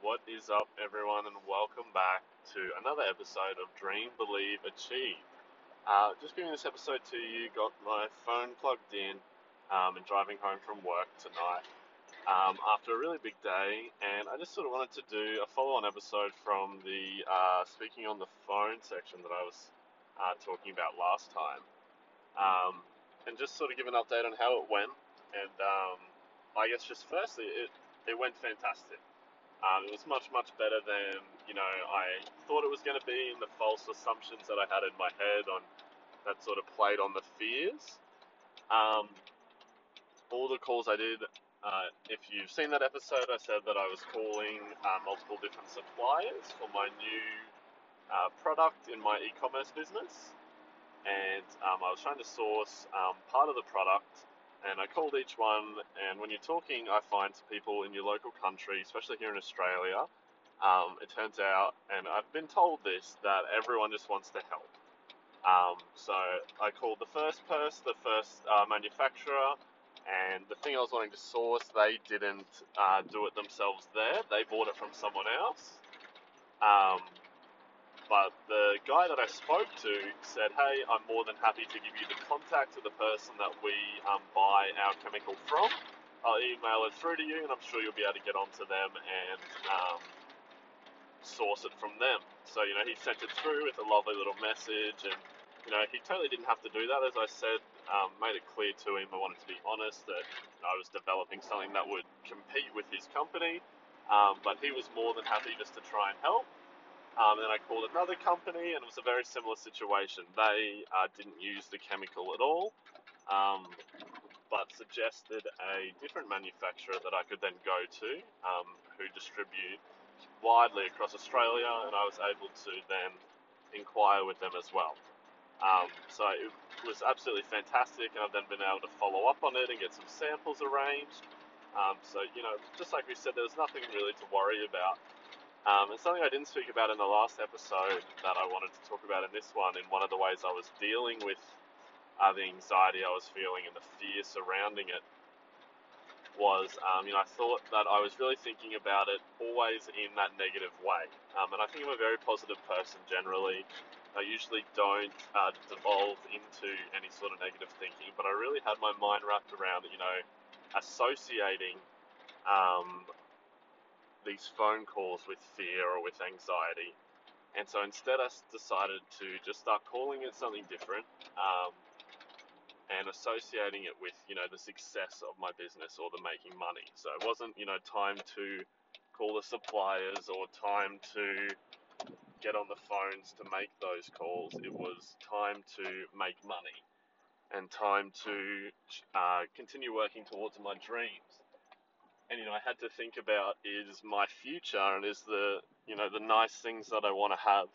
What is up, everyone, and welcome back to another episode of Dream, Believe, Achieve. Uh, just giving this episode to you, got my phone plugged in um, and driving home from work tonight um, after a really big day, and I just sort of wanted to do a follow on episode from the uh, speaking on the phone section that I was uh, talking about last time, um, and just sort of give an update on how it went. And um, I guess just firstly, it, it went fantastic. Um, it was much, much better than you know I thought it was going to be, and the false assumptions that I had in my head on that sort of played on the fears. Um, all the calls I did, uh, if you've seen that episode, I said that I was calling uh, multiple different suppliers for my new uh, product in my e-commerce business, and um, I was trying to source um, part of the product and I called each one. And when you're talking, I find to people in your local country, especially here in Australia, um, it turns out, and I've been told this, that everyone just wants to help. Um, so I called the first person, the first uh, manufacturer, and the thing I was wanting to source, they didn't uh, do it themselves there. They bought it from someone else. Um, but the guy that I spoke to said, "Hey, I'm more than happy to give you the contact of the person that we um, buy our chemical from. I'll email it through to you, and I'm sure you'll be able to get onto them and um, source it from them." So you know, he sent it through with a lovely little message, and you know, he totally didn't have to do that. As I said, um, made it clear to him I wanted to be honest that you know, I was developing something that would compete with his company. Um, but he was more than happy just to try and help. Um, then I called another company, and it was a very similar situation. They uh, didn't use the chemical at all, um, but suggested a different manufacturer that I could then go to, um, who distribute widely across Australia, and I was able to then inquire with them as well. Um, so it was absolutely fantastic, and I've then been able to follow up on it and get some samples arranged. Um, so you know, just like we said, there was nothing really to worry about. Um, and something I didn't speak about in the last episode that I wanted to talk about in this one, in one of the ways I was dealing with uh, the anxiety I was feeling and the fear surrounding it, was, um, you know, I thought that I was really thinking about it always in that negative way. Um, and I think I'm a very positive person generally. I usually don't uh, devolve into any sort of negative thinking, but I really had my mind wrapped around, you know, associating um, these phone calls with fear or with anxiety. And so instead, I decided to just start calling it something different um, and associating it with, you know, the success of my business or the making money. So it wasn't, you know, time to call the suppliers or time to get on the phones to make those calls. It was time to make money and time to uh, continue working towards my dreams and you know I had to think about is my future and is the you know the nice things that I want to have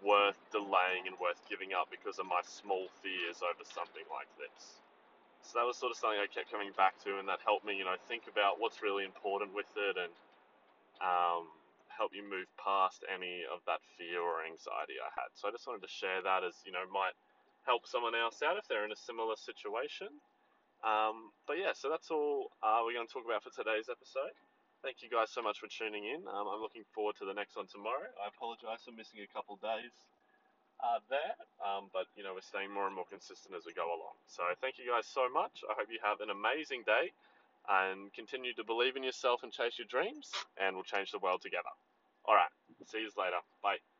worth delaying and worth giving up because of my small fears over something like this. So that was sort of something I kept coming back to, and that helped me you know think about what's really important with it and um, help you move past any of that fear or anxiety I had. So I just wanted to share that as you know might help someone else out if they're in a similar situation. Um, but yeah, so that's all uh, we're going to talk about for today's episode. Thank you guys so much for tuning in. Um, I'm looking forward to the next one tomorrow. I apologize for missing a couple days uh, there, um, but you know we're staying more and more consistent as we go along. So thank you guys so much. I hope you have an amazing day and continue to believe in yourself and chase your dreams, and we'll change the world together. All right, see you later. Bye.